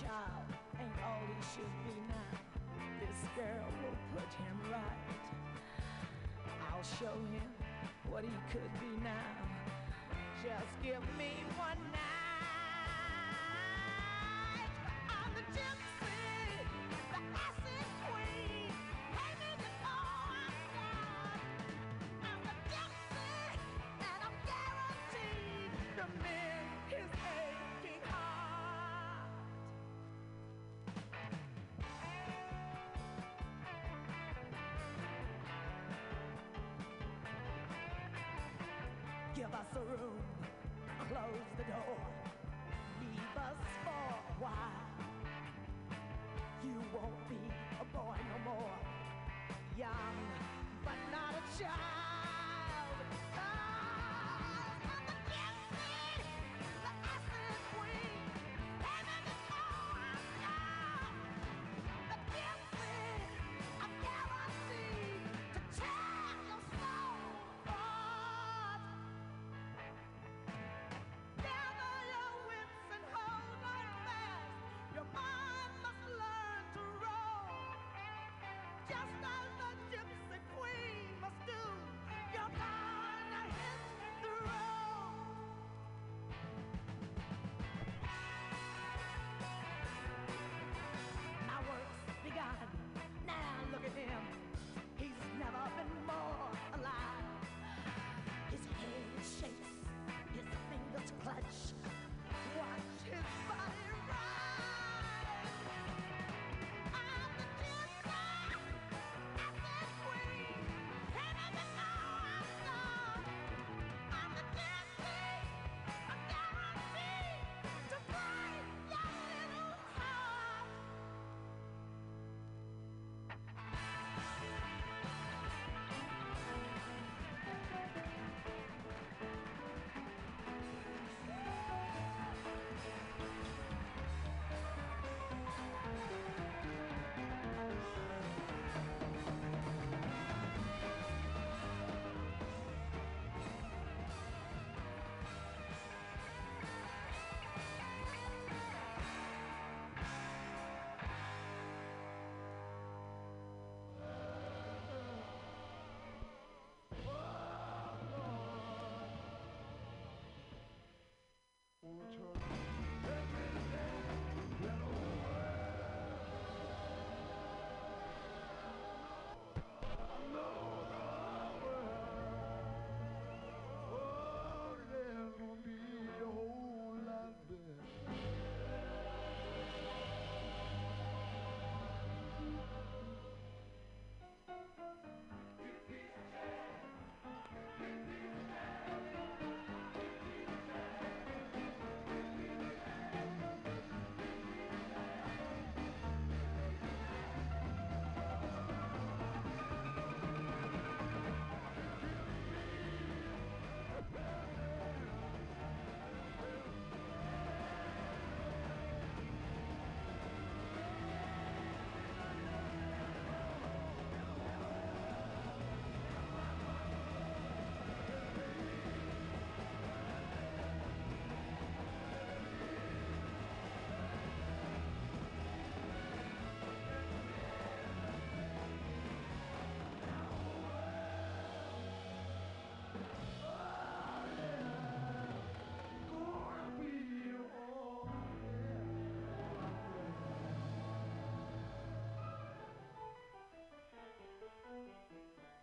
child ain't all he should be now. This girl will put him right. I'll show him what he could be now. Just give me one night on the tip. Give us a room, close the door, leave us for a while. You won't be a boy no more, young but not a child. to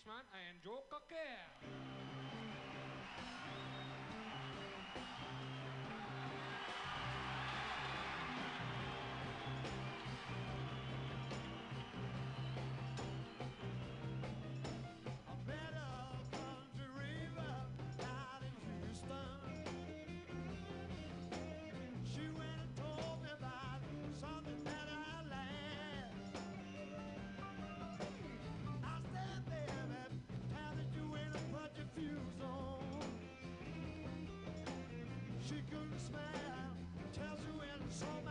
punishment and joke again. she couldn't smile. Tells you when it's all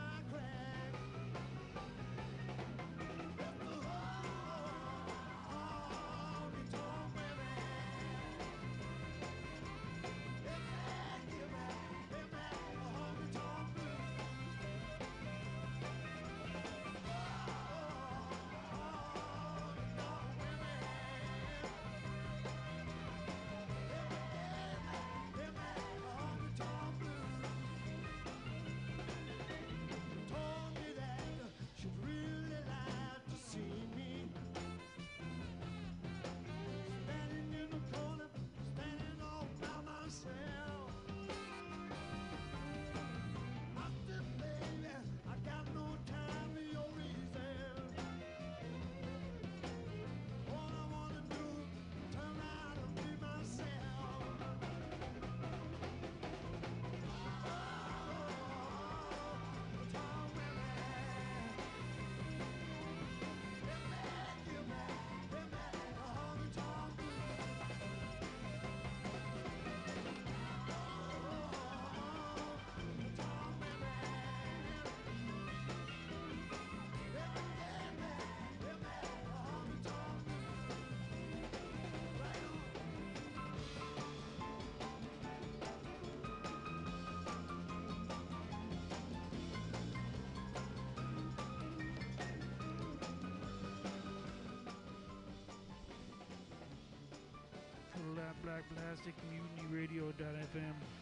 fantasticmutinyradio.fm.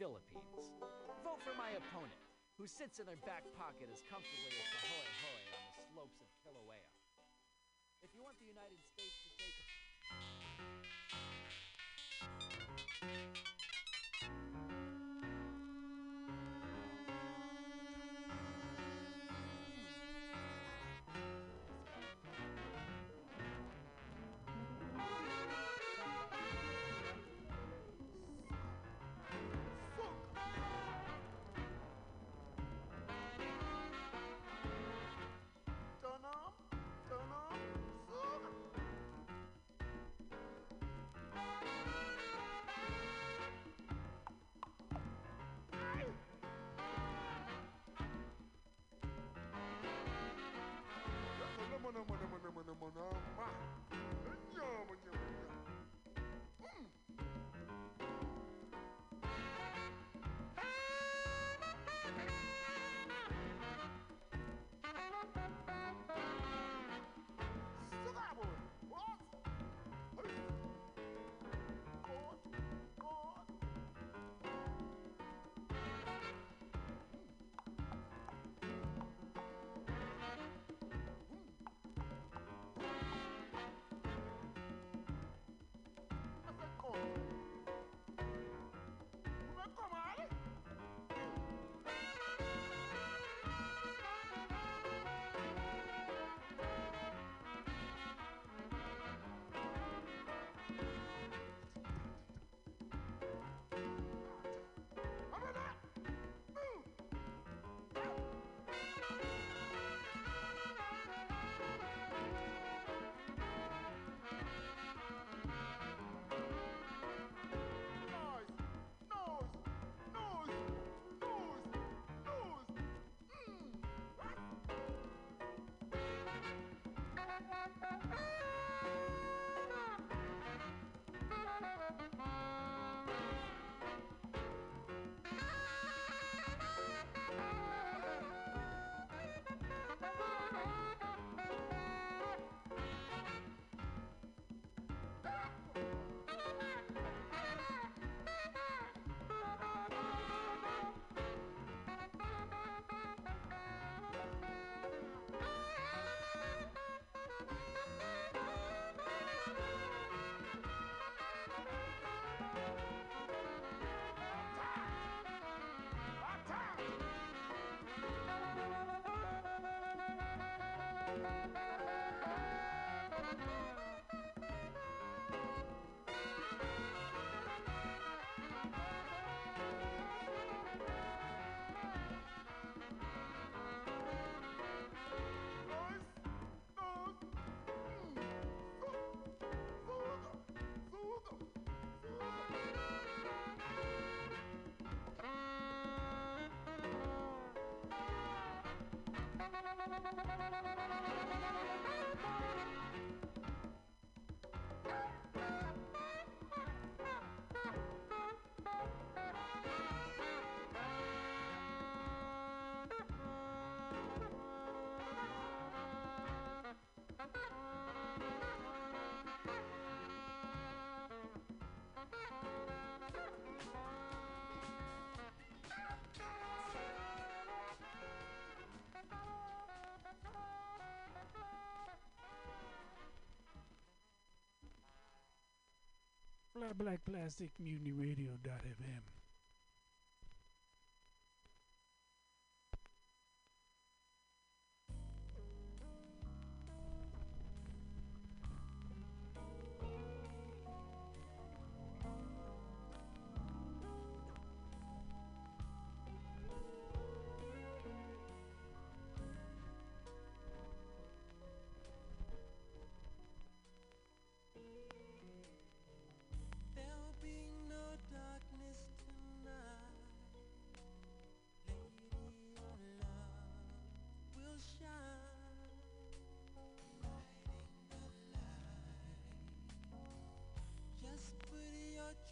Philippines. Vote for my opponent, who sits in their back pocket as comfortably as someone on uh, my Thank you. Flat Black Plastic Mutiny Radio.fm.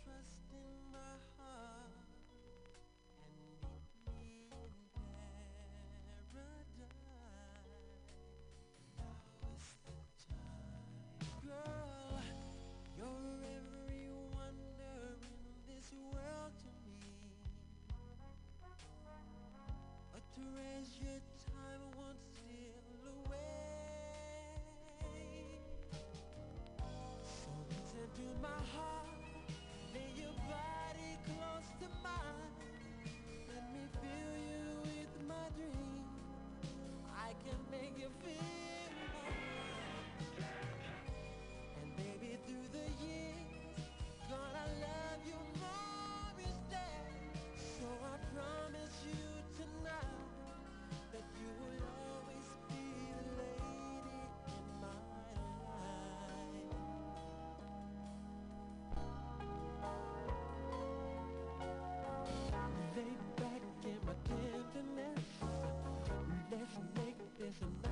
trust in my heart social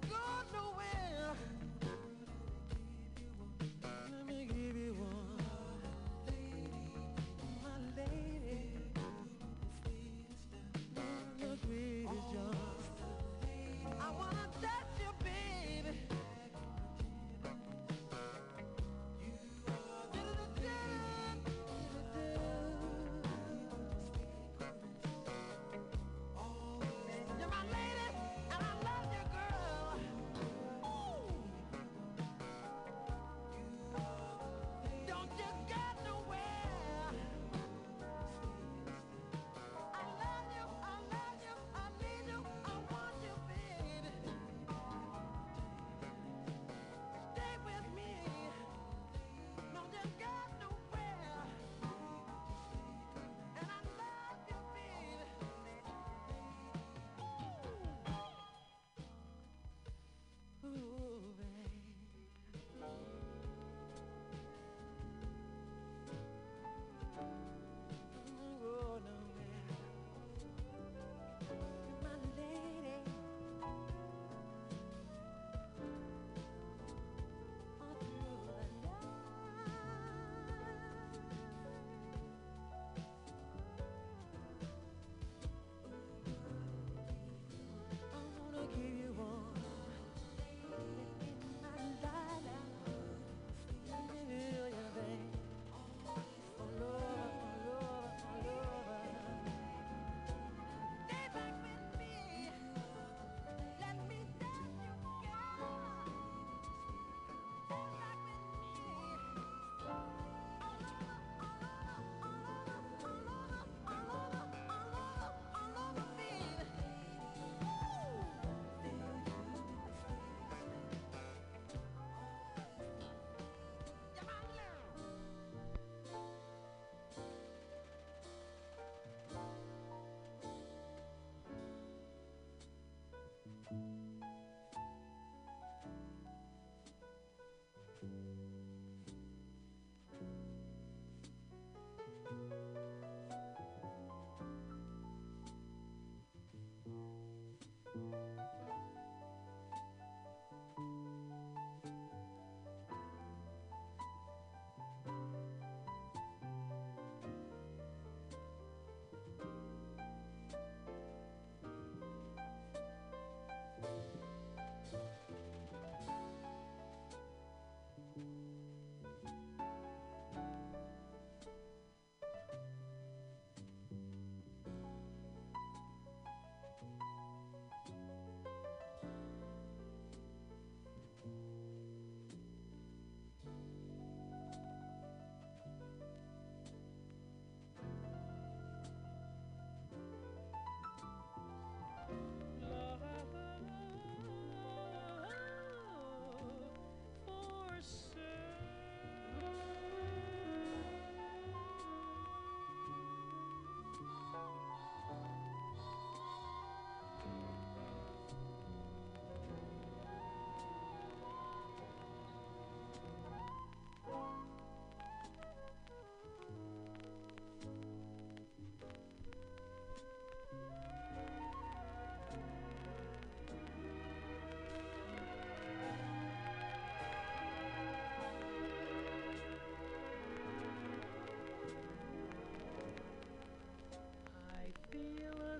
the.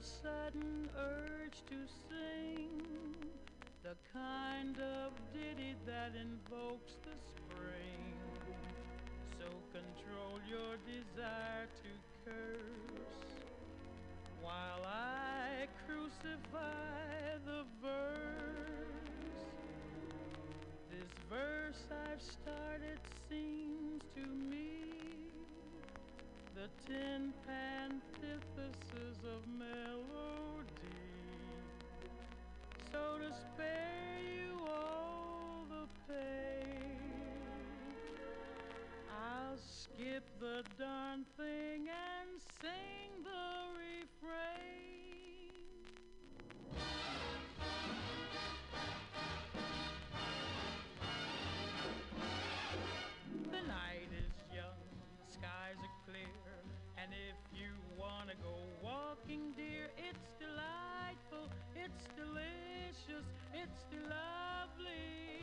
Sudden urge to sing the kind of ditty that invokes the spring. So control your desire to curse while I crucify the verse. This verse I've started seems to me the tin antithesis of melody. So to spare you all the pain, it's lovely.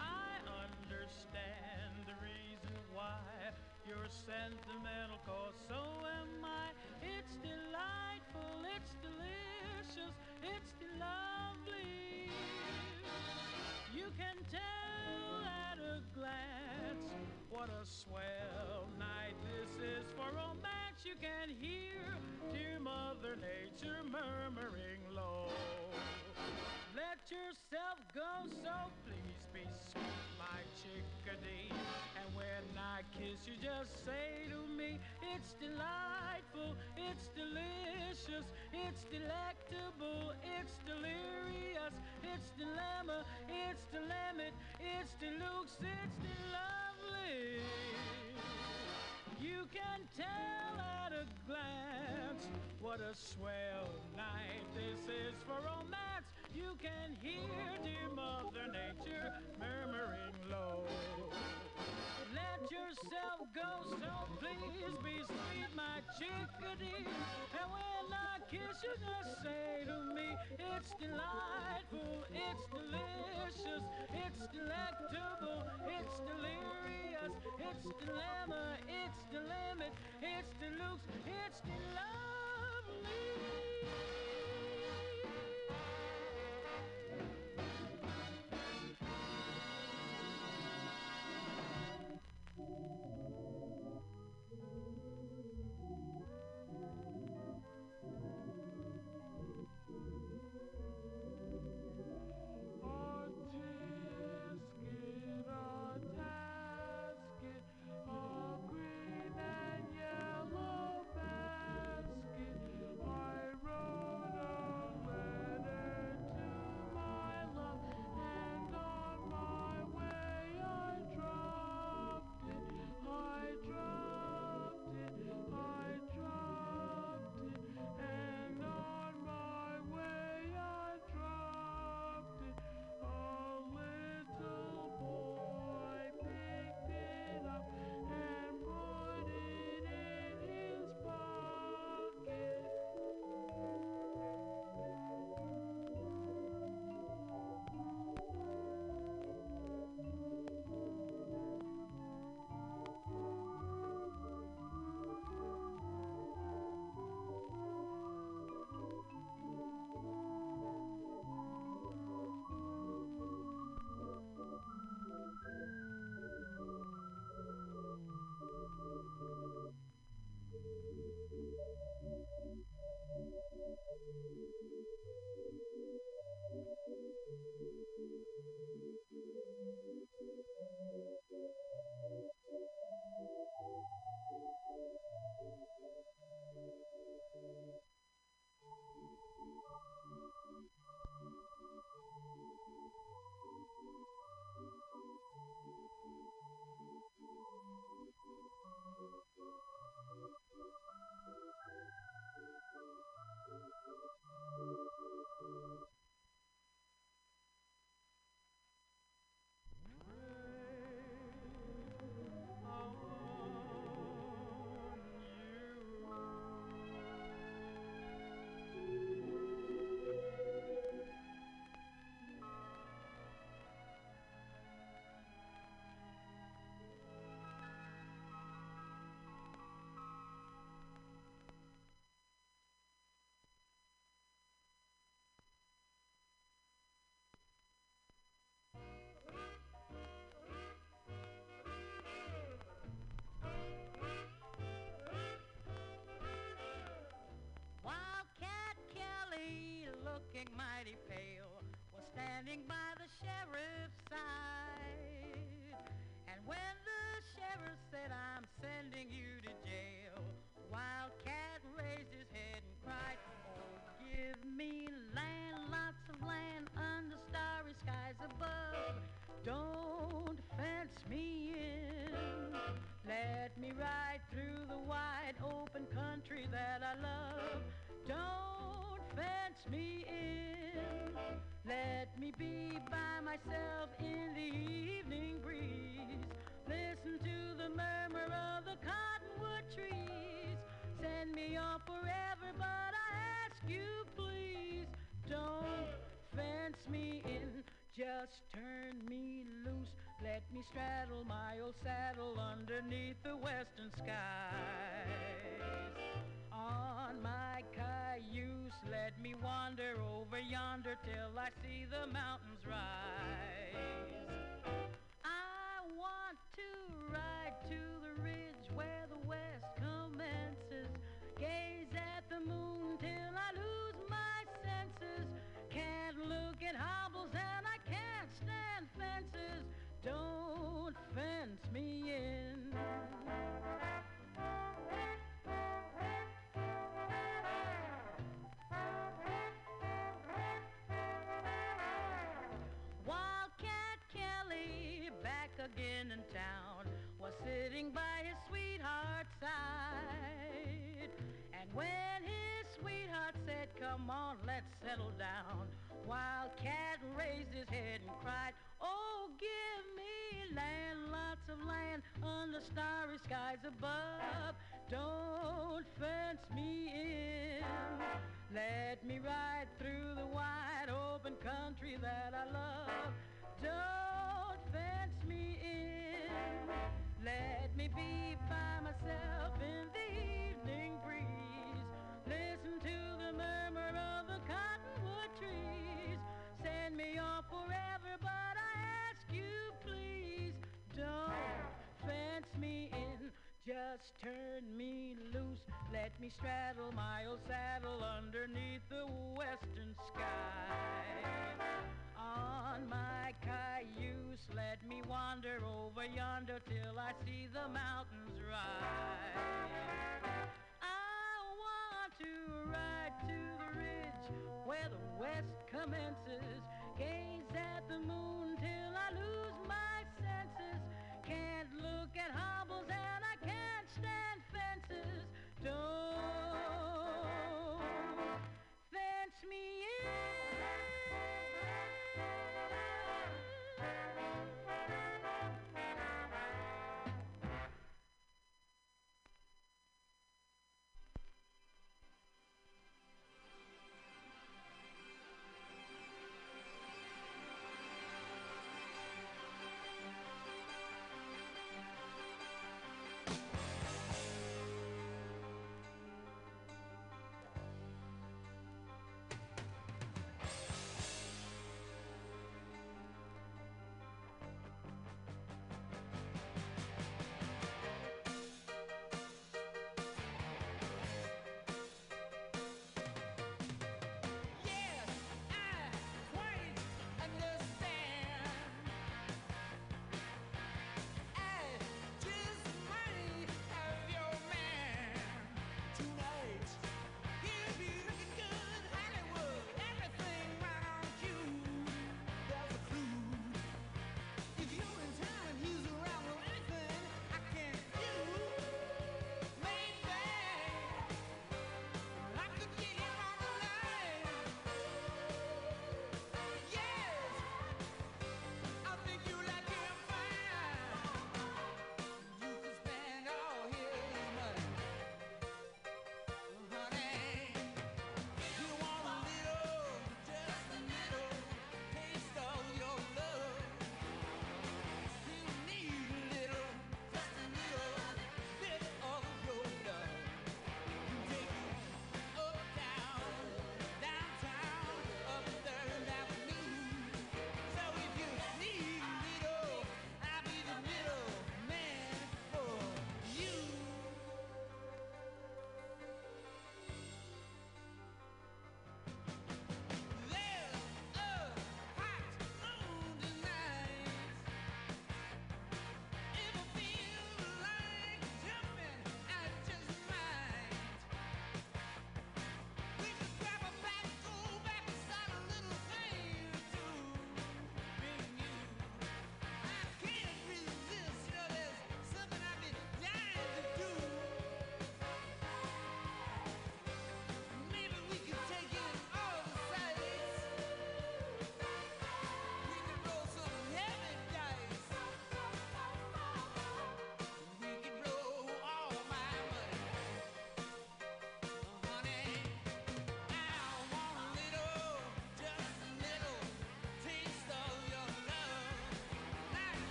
I understand the reason why you're sentimental, cause so am I. It's delightful, it's delicious, it's lovely. You can tell at a glance what a swell night this is for romance. You can hear dear Mother Nature murmuring low. Let yourself go, so please be sweet, my chickadee. And when I kiss you, just say to me, it's delightful, it's delicious, it's delectable, it's delirious, it's dilemma, it's the it's deluxe, it's the lovely. You can tell at a glance what a swell night this is for romance. You can hear dear Mother Nature murmuring low. Let yourself go, so please be sweet, my chickadee. And when I kiss you, just say to me, it's delightful, it's delicious, it's delectable, it's delirious, it's dilemma, it's the limit, it's deluxe, it's the lovely. Just turn me loose. Let me straddle my old saddle underneath the western skies. On my cayuse, let me wander over yonder till I see the mountains rise. I want to ride to the ridge where the west commences. Gaze at the moon Don't fence me in. Wildcat Kelly, back again in town, was sitting by his sweetheart's side. And when his sweetheart said, Come on, let's settle down, Wildcat raised his head and cried, Oh, give of land under starry skies above. Don't fence me in. Let me ride through the wide open country that I love. Don't fence me in. Let me be by myself in the evening breeze. Listen to the murmur of the cottonwood trees. Send me off forever, but I fence me in. Just turn me loose. Let me straddle my old saddle underneath the western sky. On my cayuse, let me wander over yonder till I see the mountains rise. I want to ride to the ridge where the west commences. Gaze at the moon till I lose my. Look at hobbles and I can't stand fences. Don't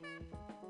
Música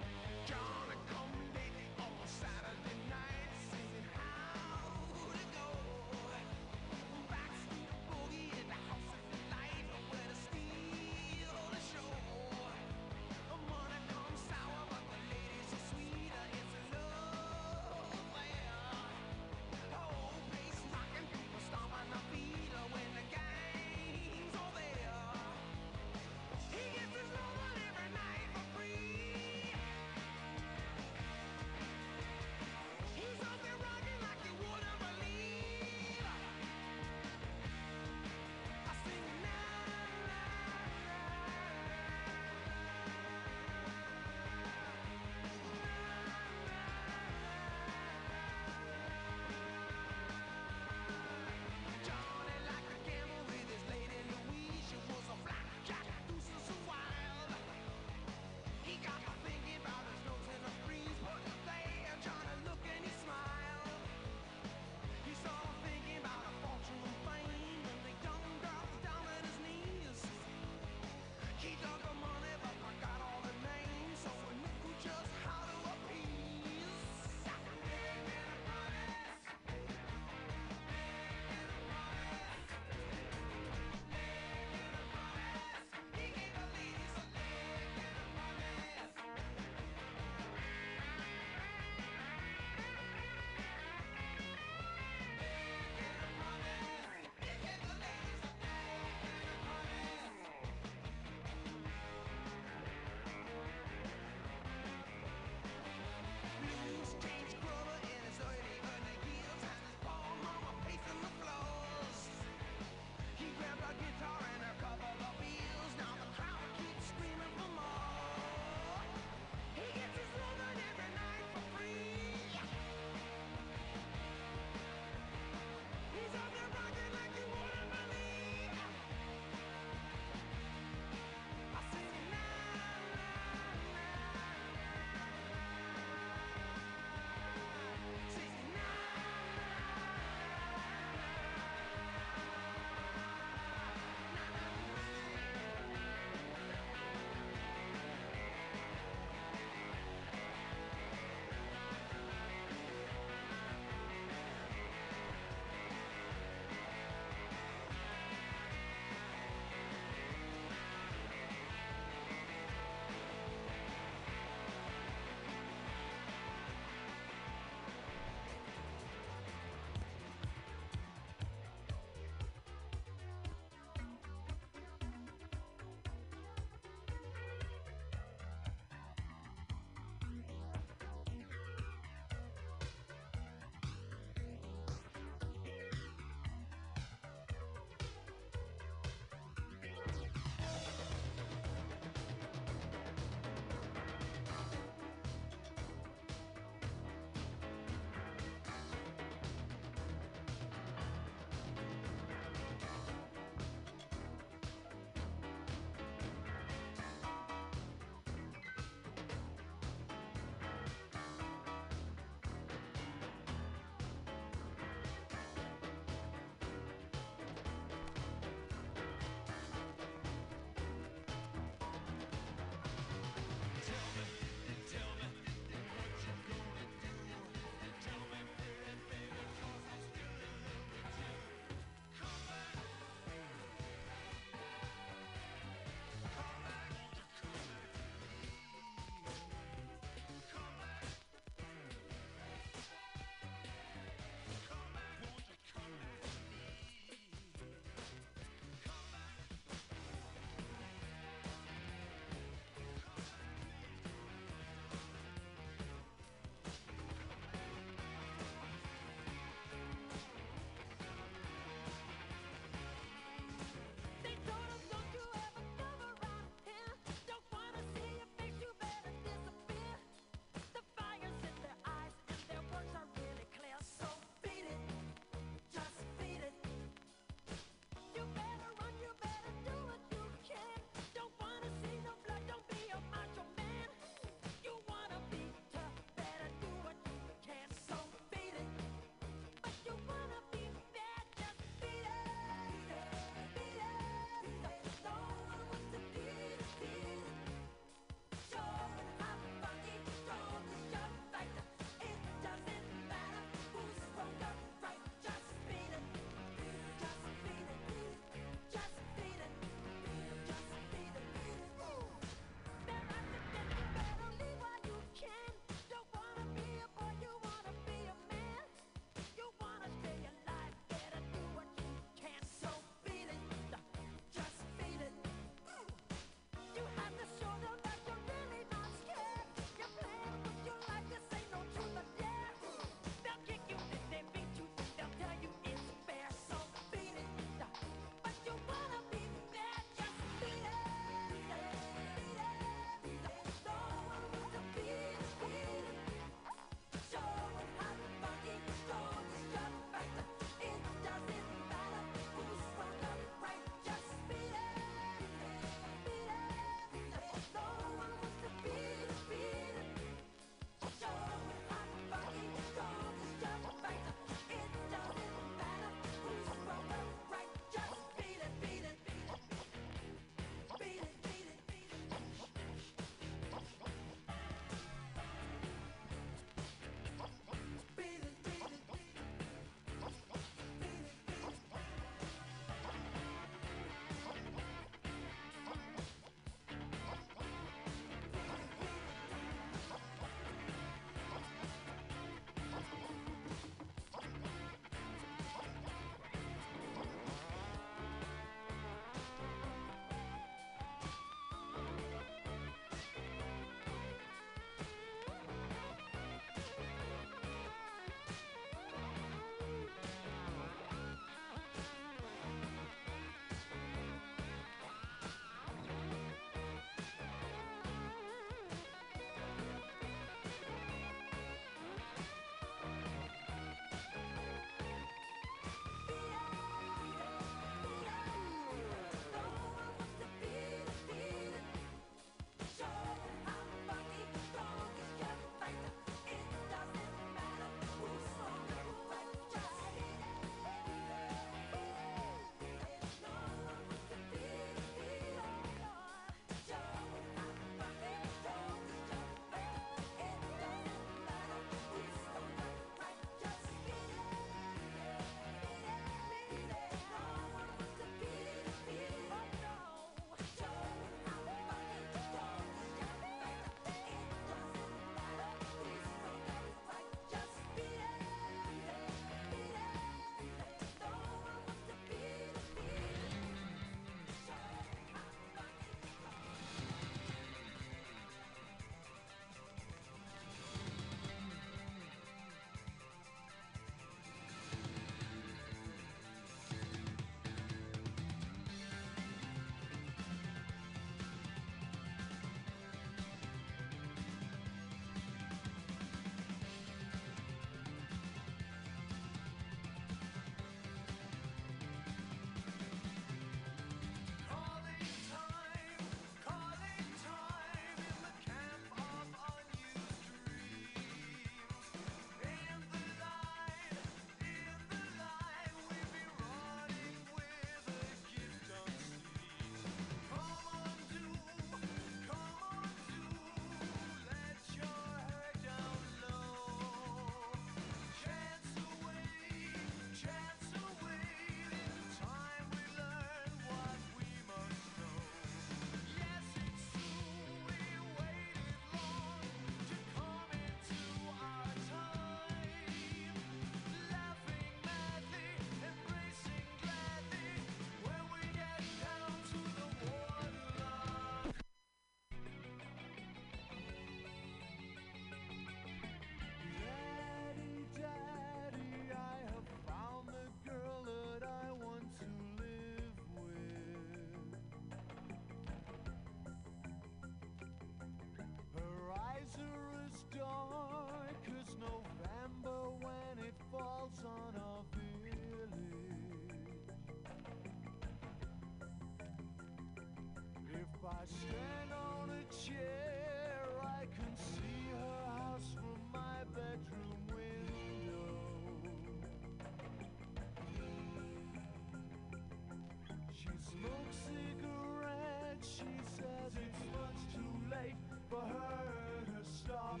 smoke cigarettes. She says it's much too late for her to stop.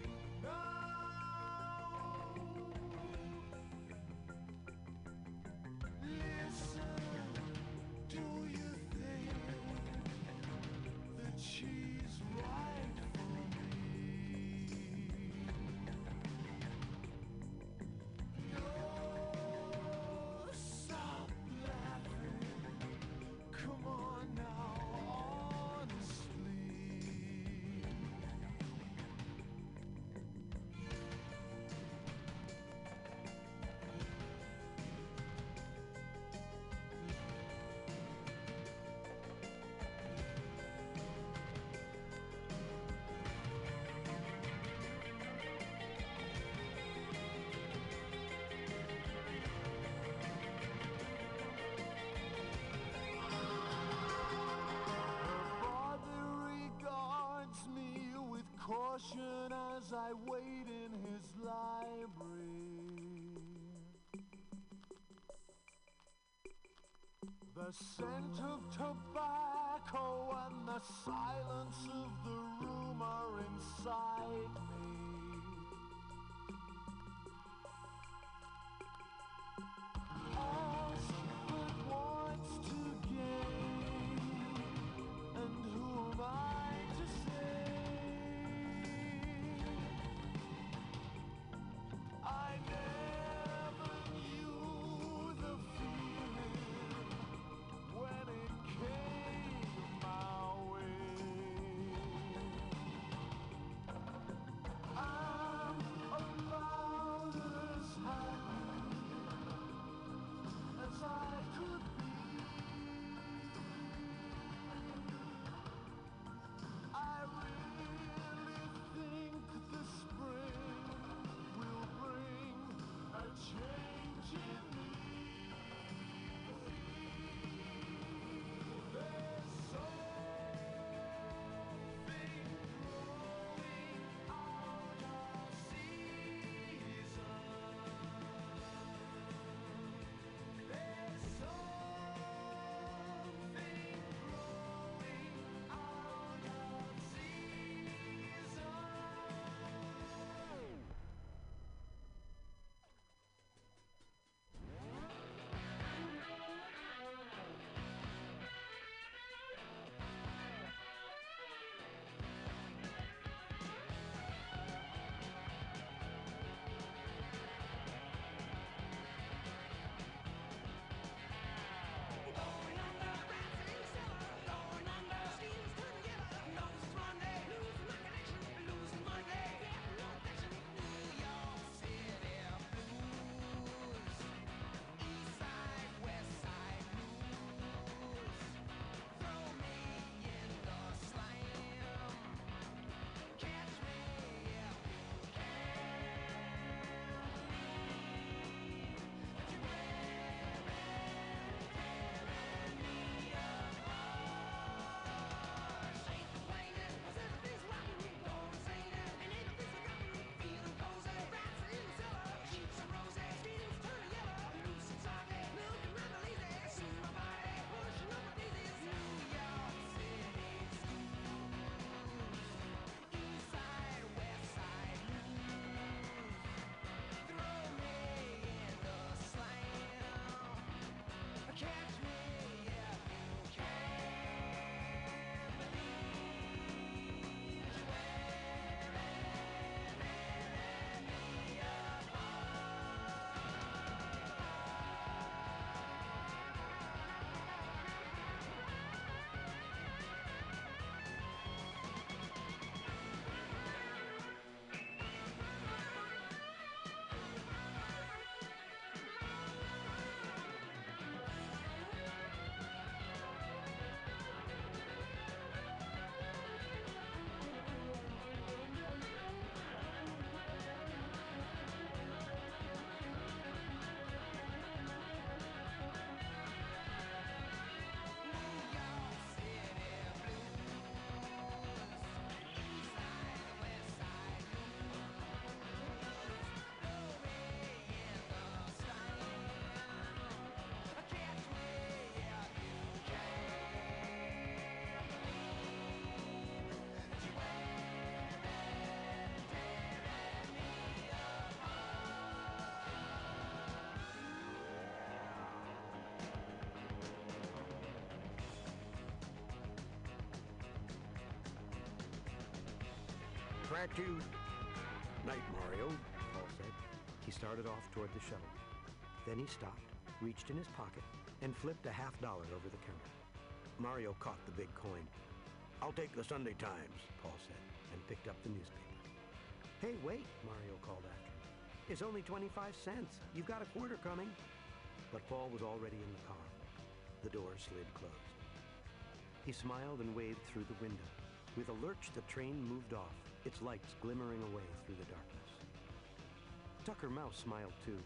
Caution as I wait in his library. The scent of tobacco and the silence of the room are inside Track two. Night, Mario, Paul said. He started off toward the shuttle. Then he stopped, reached in his pocket, and flipped a half dollar over the counter. Mario caught the big coin. I'll take the Sunday Times, Paul said, and picked up the newspaper. Hey, wait, Mario called after him. It's only 25 cents. You've got a quarter coming. But Paul was already in the car. The door slid closed. He smiled and waved through the window. With a lurch, the train moved off, its lights glimmering away through the darkness. Tucker Mouse smiled too.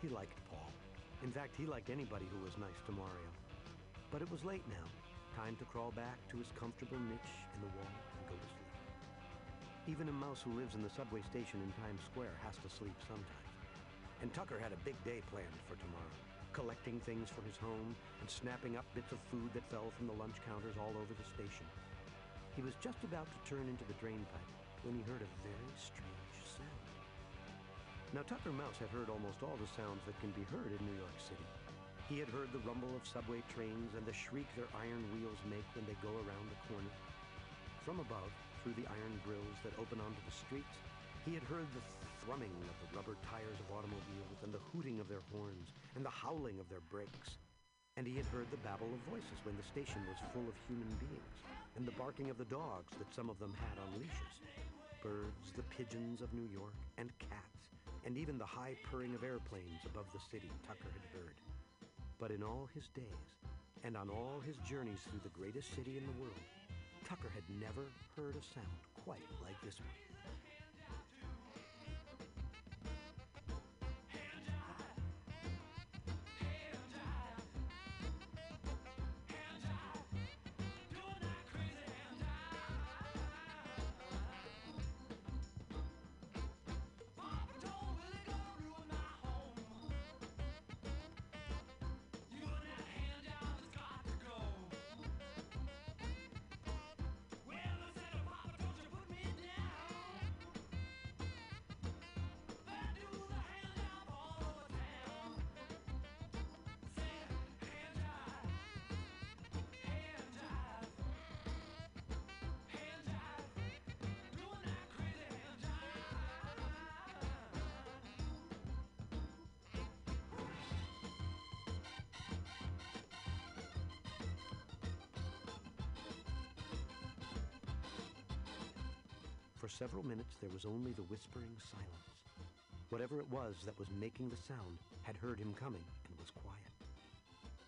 He liked Paul. In fact, he liked anybody who was nice to Mario. But it was late now. Time to crawl back to his comfortable niche in the wall and go to sleep. Even a mouse who lives in the subway station in Times Square has to sleep sometimes. And Tucker had a big day planned for tomorrow, collecting things for his home and snapping up bits of food that fell from the lunch counters all over the station. He was just about to turn into the drain pipe when he heard a very strange sound. Now, Tucker Mouse had heard almost all the sounds that can be heard in New York City. He had heard the rumble of subway trains and the shriek their iron wheels make when they go around the corner. From above, through the iron grills that open onto the streets, he had heard the thrumming of the rubber tires of automobiles and the hooting of their horns and the howling of their brakes. And he had heard the babble of voices when the station was full of human beings and the barking of the dogs that some of them had on leashes. Birds, the pigeons of New York, and cats, and even the high purring of airplanes above the city Tucker had heard. But in all his days, and on all his journeys through the greatest city in the world, Tucker had never heard a sound quite like this one. For several minutes, there was only the whispering silence. Whatever it was that was making the sound had heard him coming and was quiet.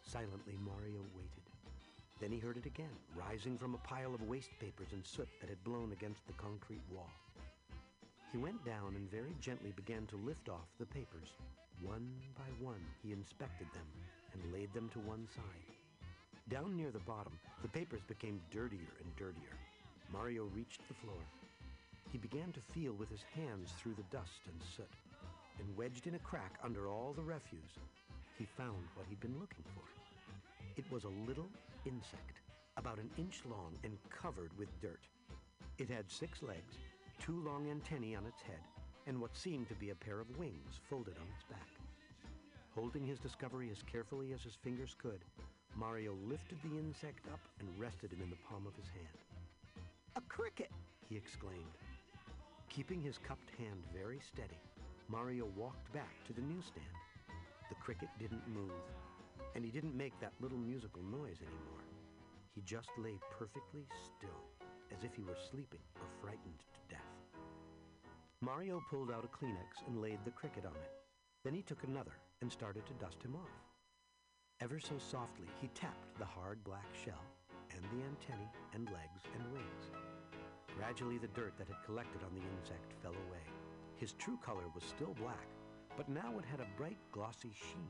Silently, Mario waited. Then he heard it again, rising from a pile of waste papers and soot that had blown against the concrete wall. He went down and very gently began to lift off the papers. One by one, he inspected them and laid them to one side. Down near the bottom, the papers became dirtier and dirtier. Mario reached the floor. He began to feel with his hands through the dust and soot, and wedged in a crack under all the refuse, he found what he'd been looking for. It was a little insect, about an inch long and covered with dirt. It had six legs, two long antennae on its head, and what seemed to be a pair of wings folded on its back. Holding his discovery as carefully as his fingers could, Mario lifted the insect up and rested it in the palm of his hand. A cricket! he exclaimed. Keeping his cupped hand very steady, Mario walked back to the newsstand. The cricket didn't move, and he didn't make that little musical noise anymore. He just lay perfectly still, as if he were sleeping or frightened to death. Mario pulled out a Kleenex and laid the cricket on it. Then he took another and started to dust him off. Ever so softly, he tapped the hard black shell and the antennae and legs and wings. Gradually, the dirt that had collected on the insect fell away. His true color was still black, but now it had a bright, glossy sheen.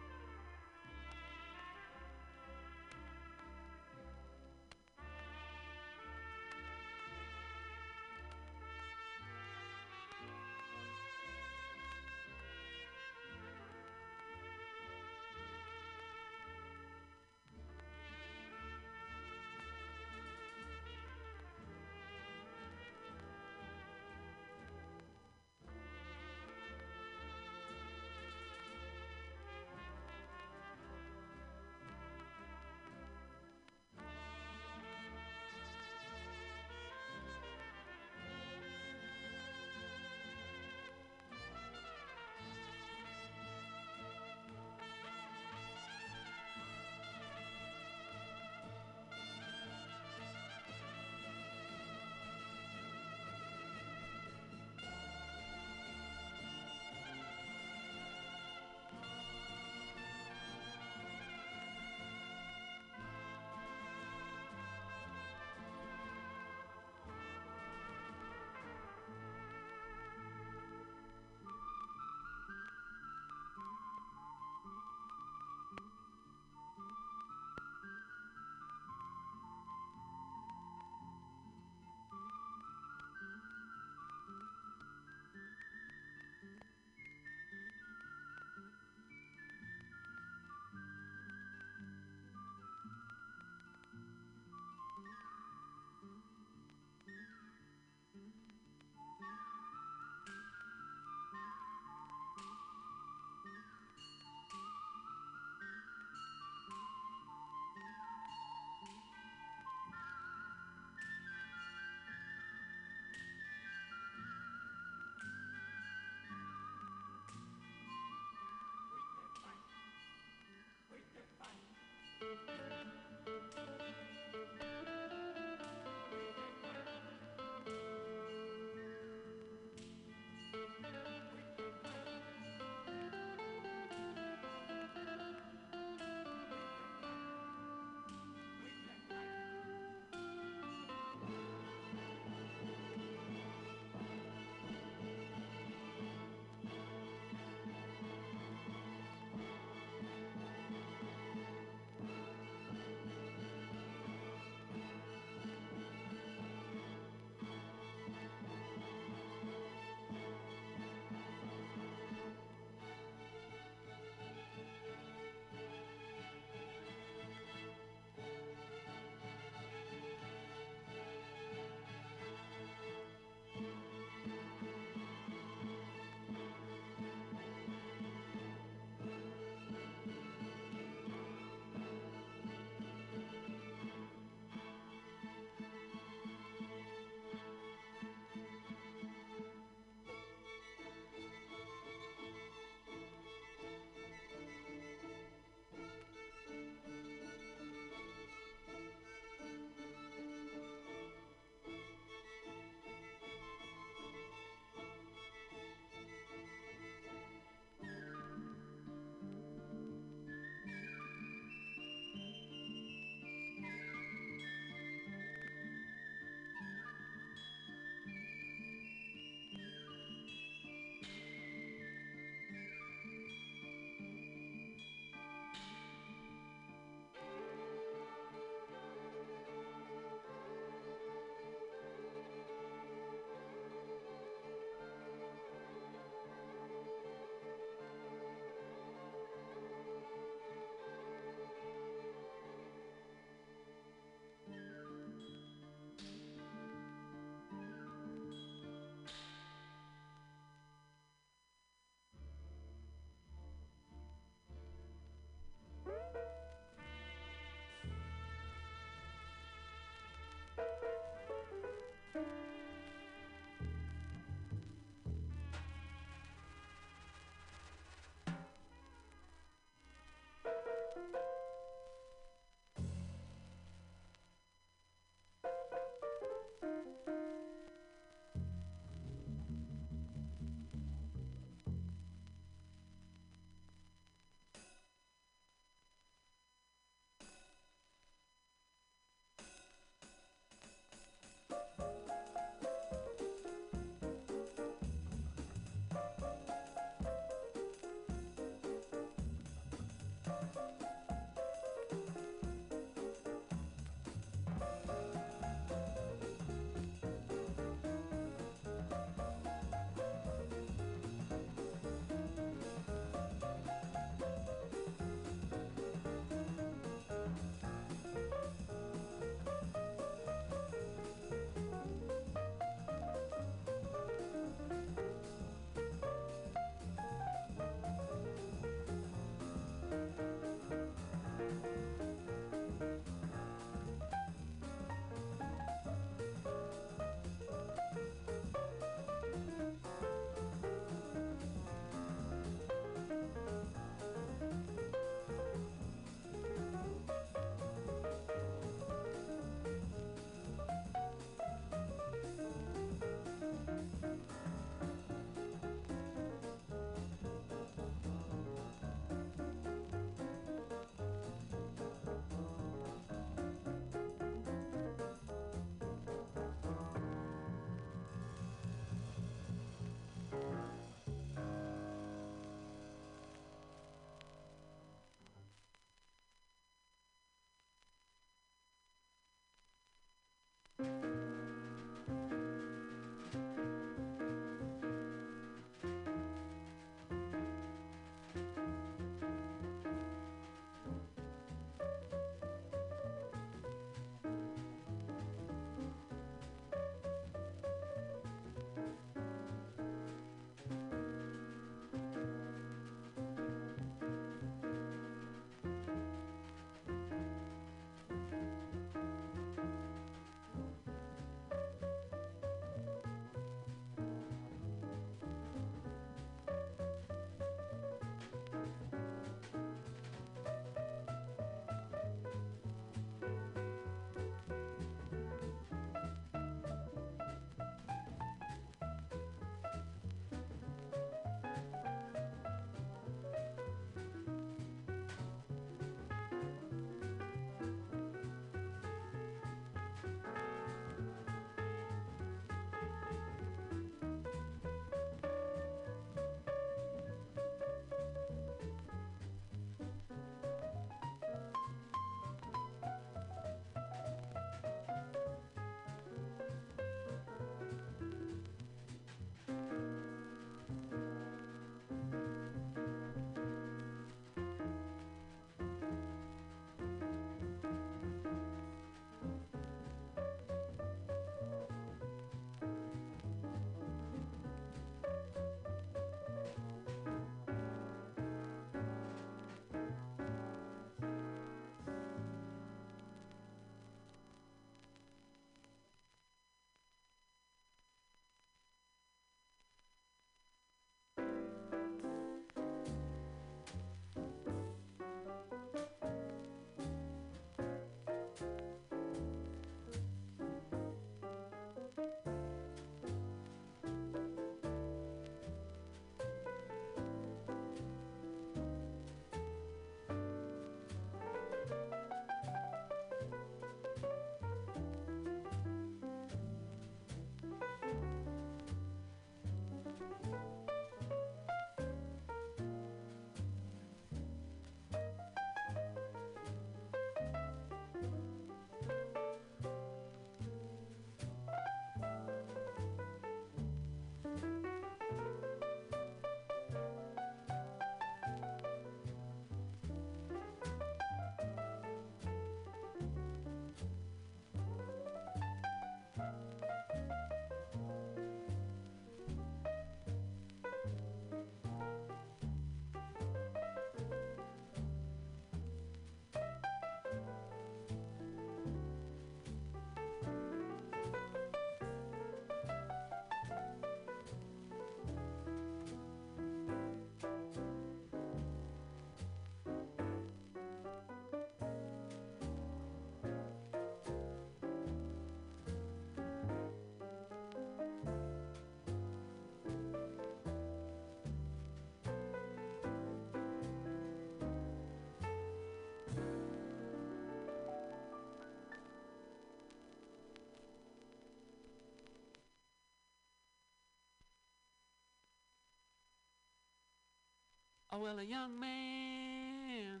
Oh, well, a young man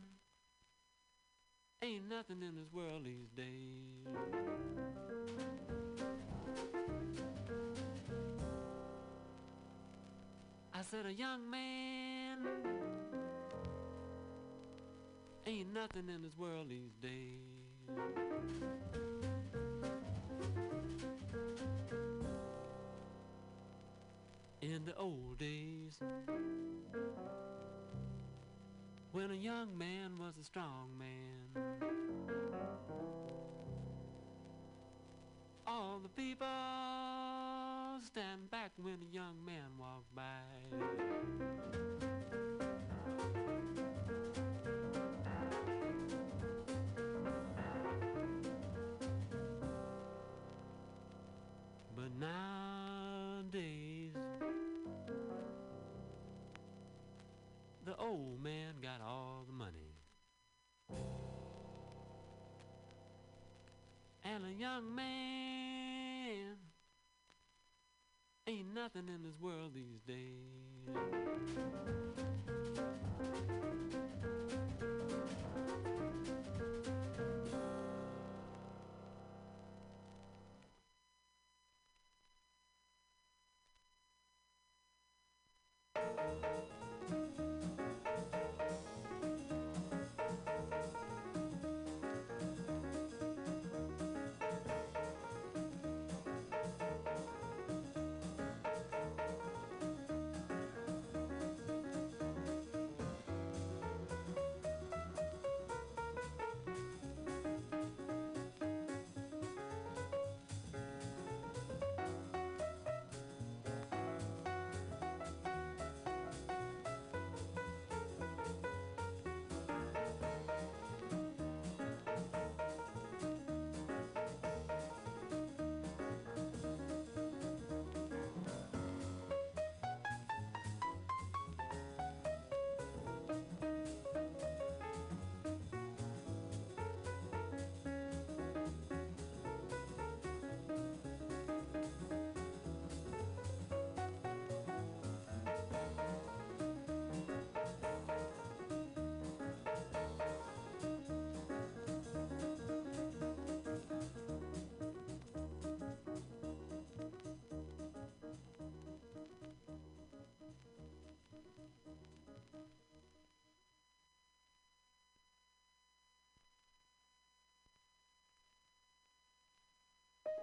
ain't nothing in this world these days. I said a young man ain't nothing in this world these days. In the old days, when a young man was a strong man, all the people stand back when a young man walked by. Young man ain't nothing in this world these days.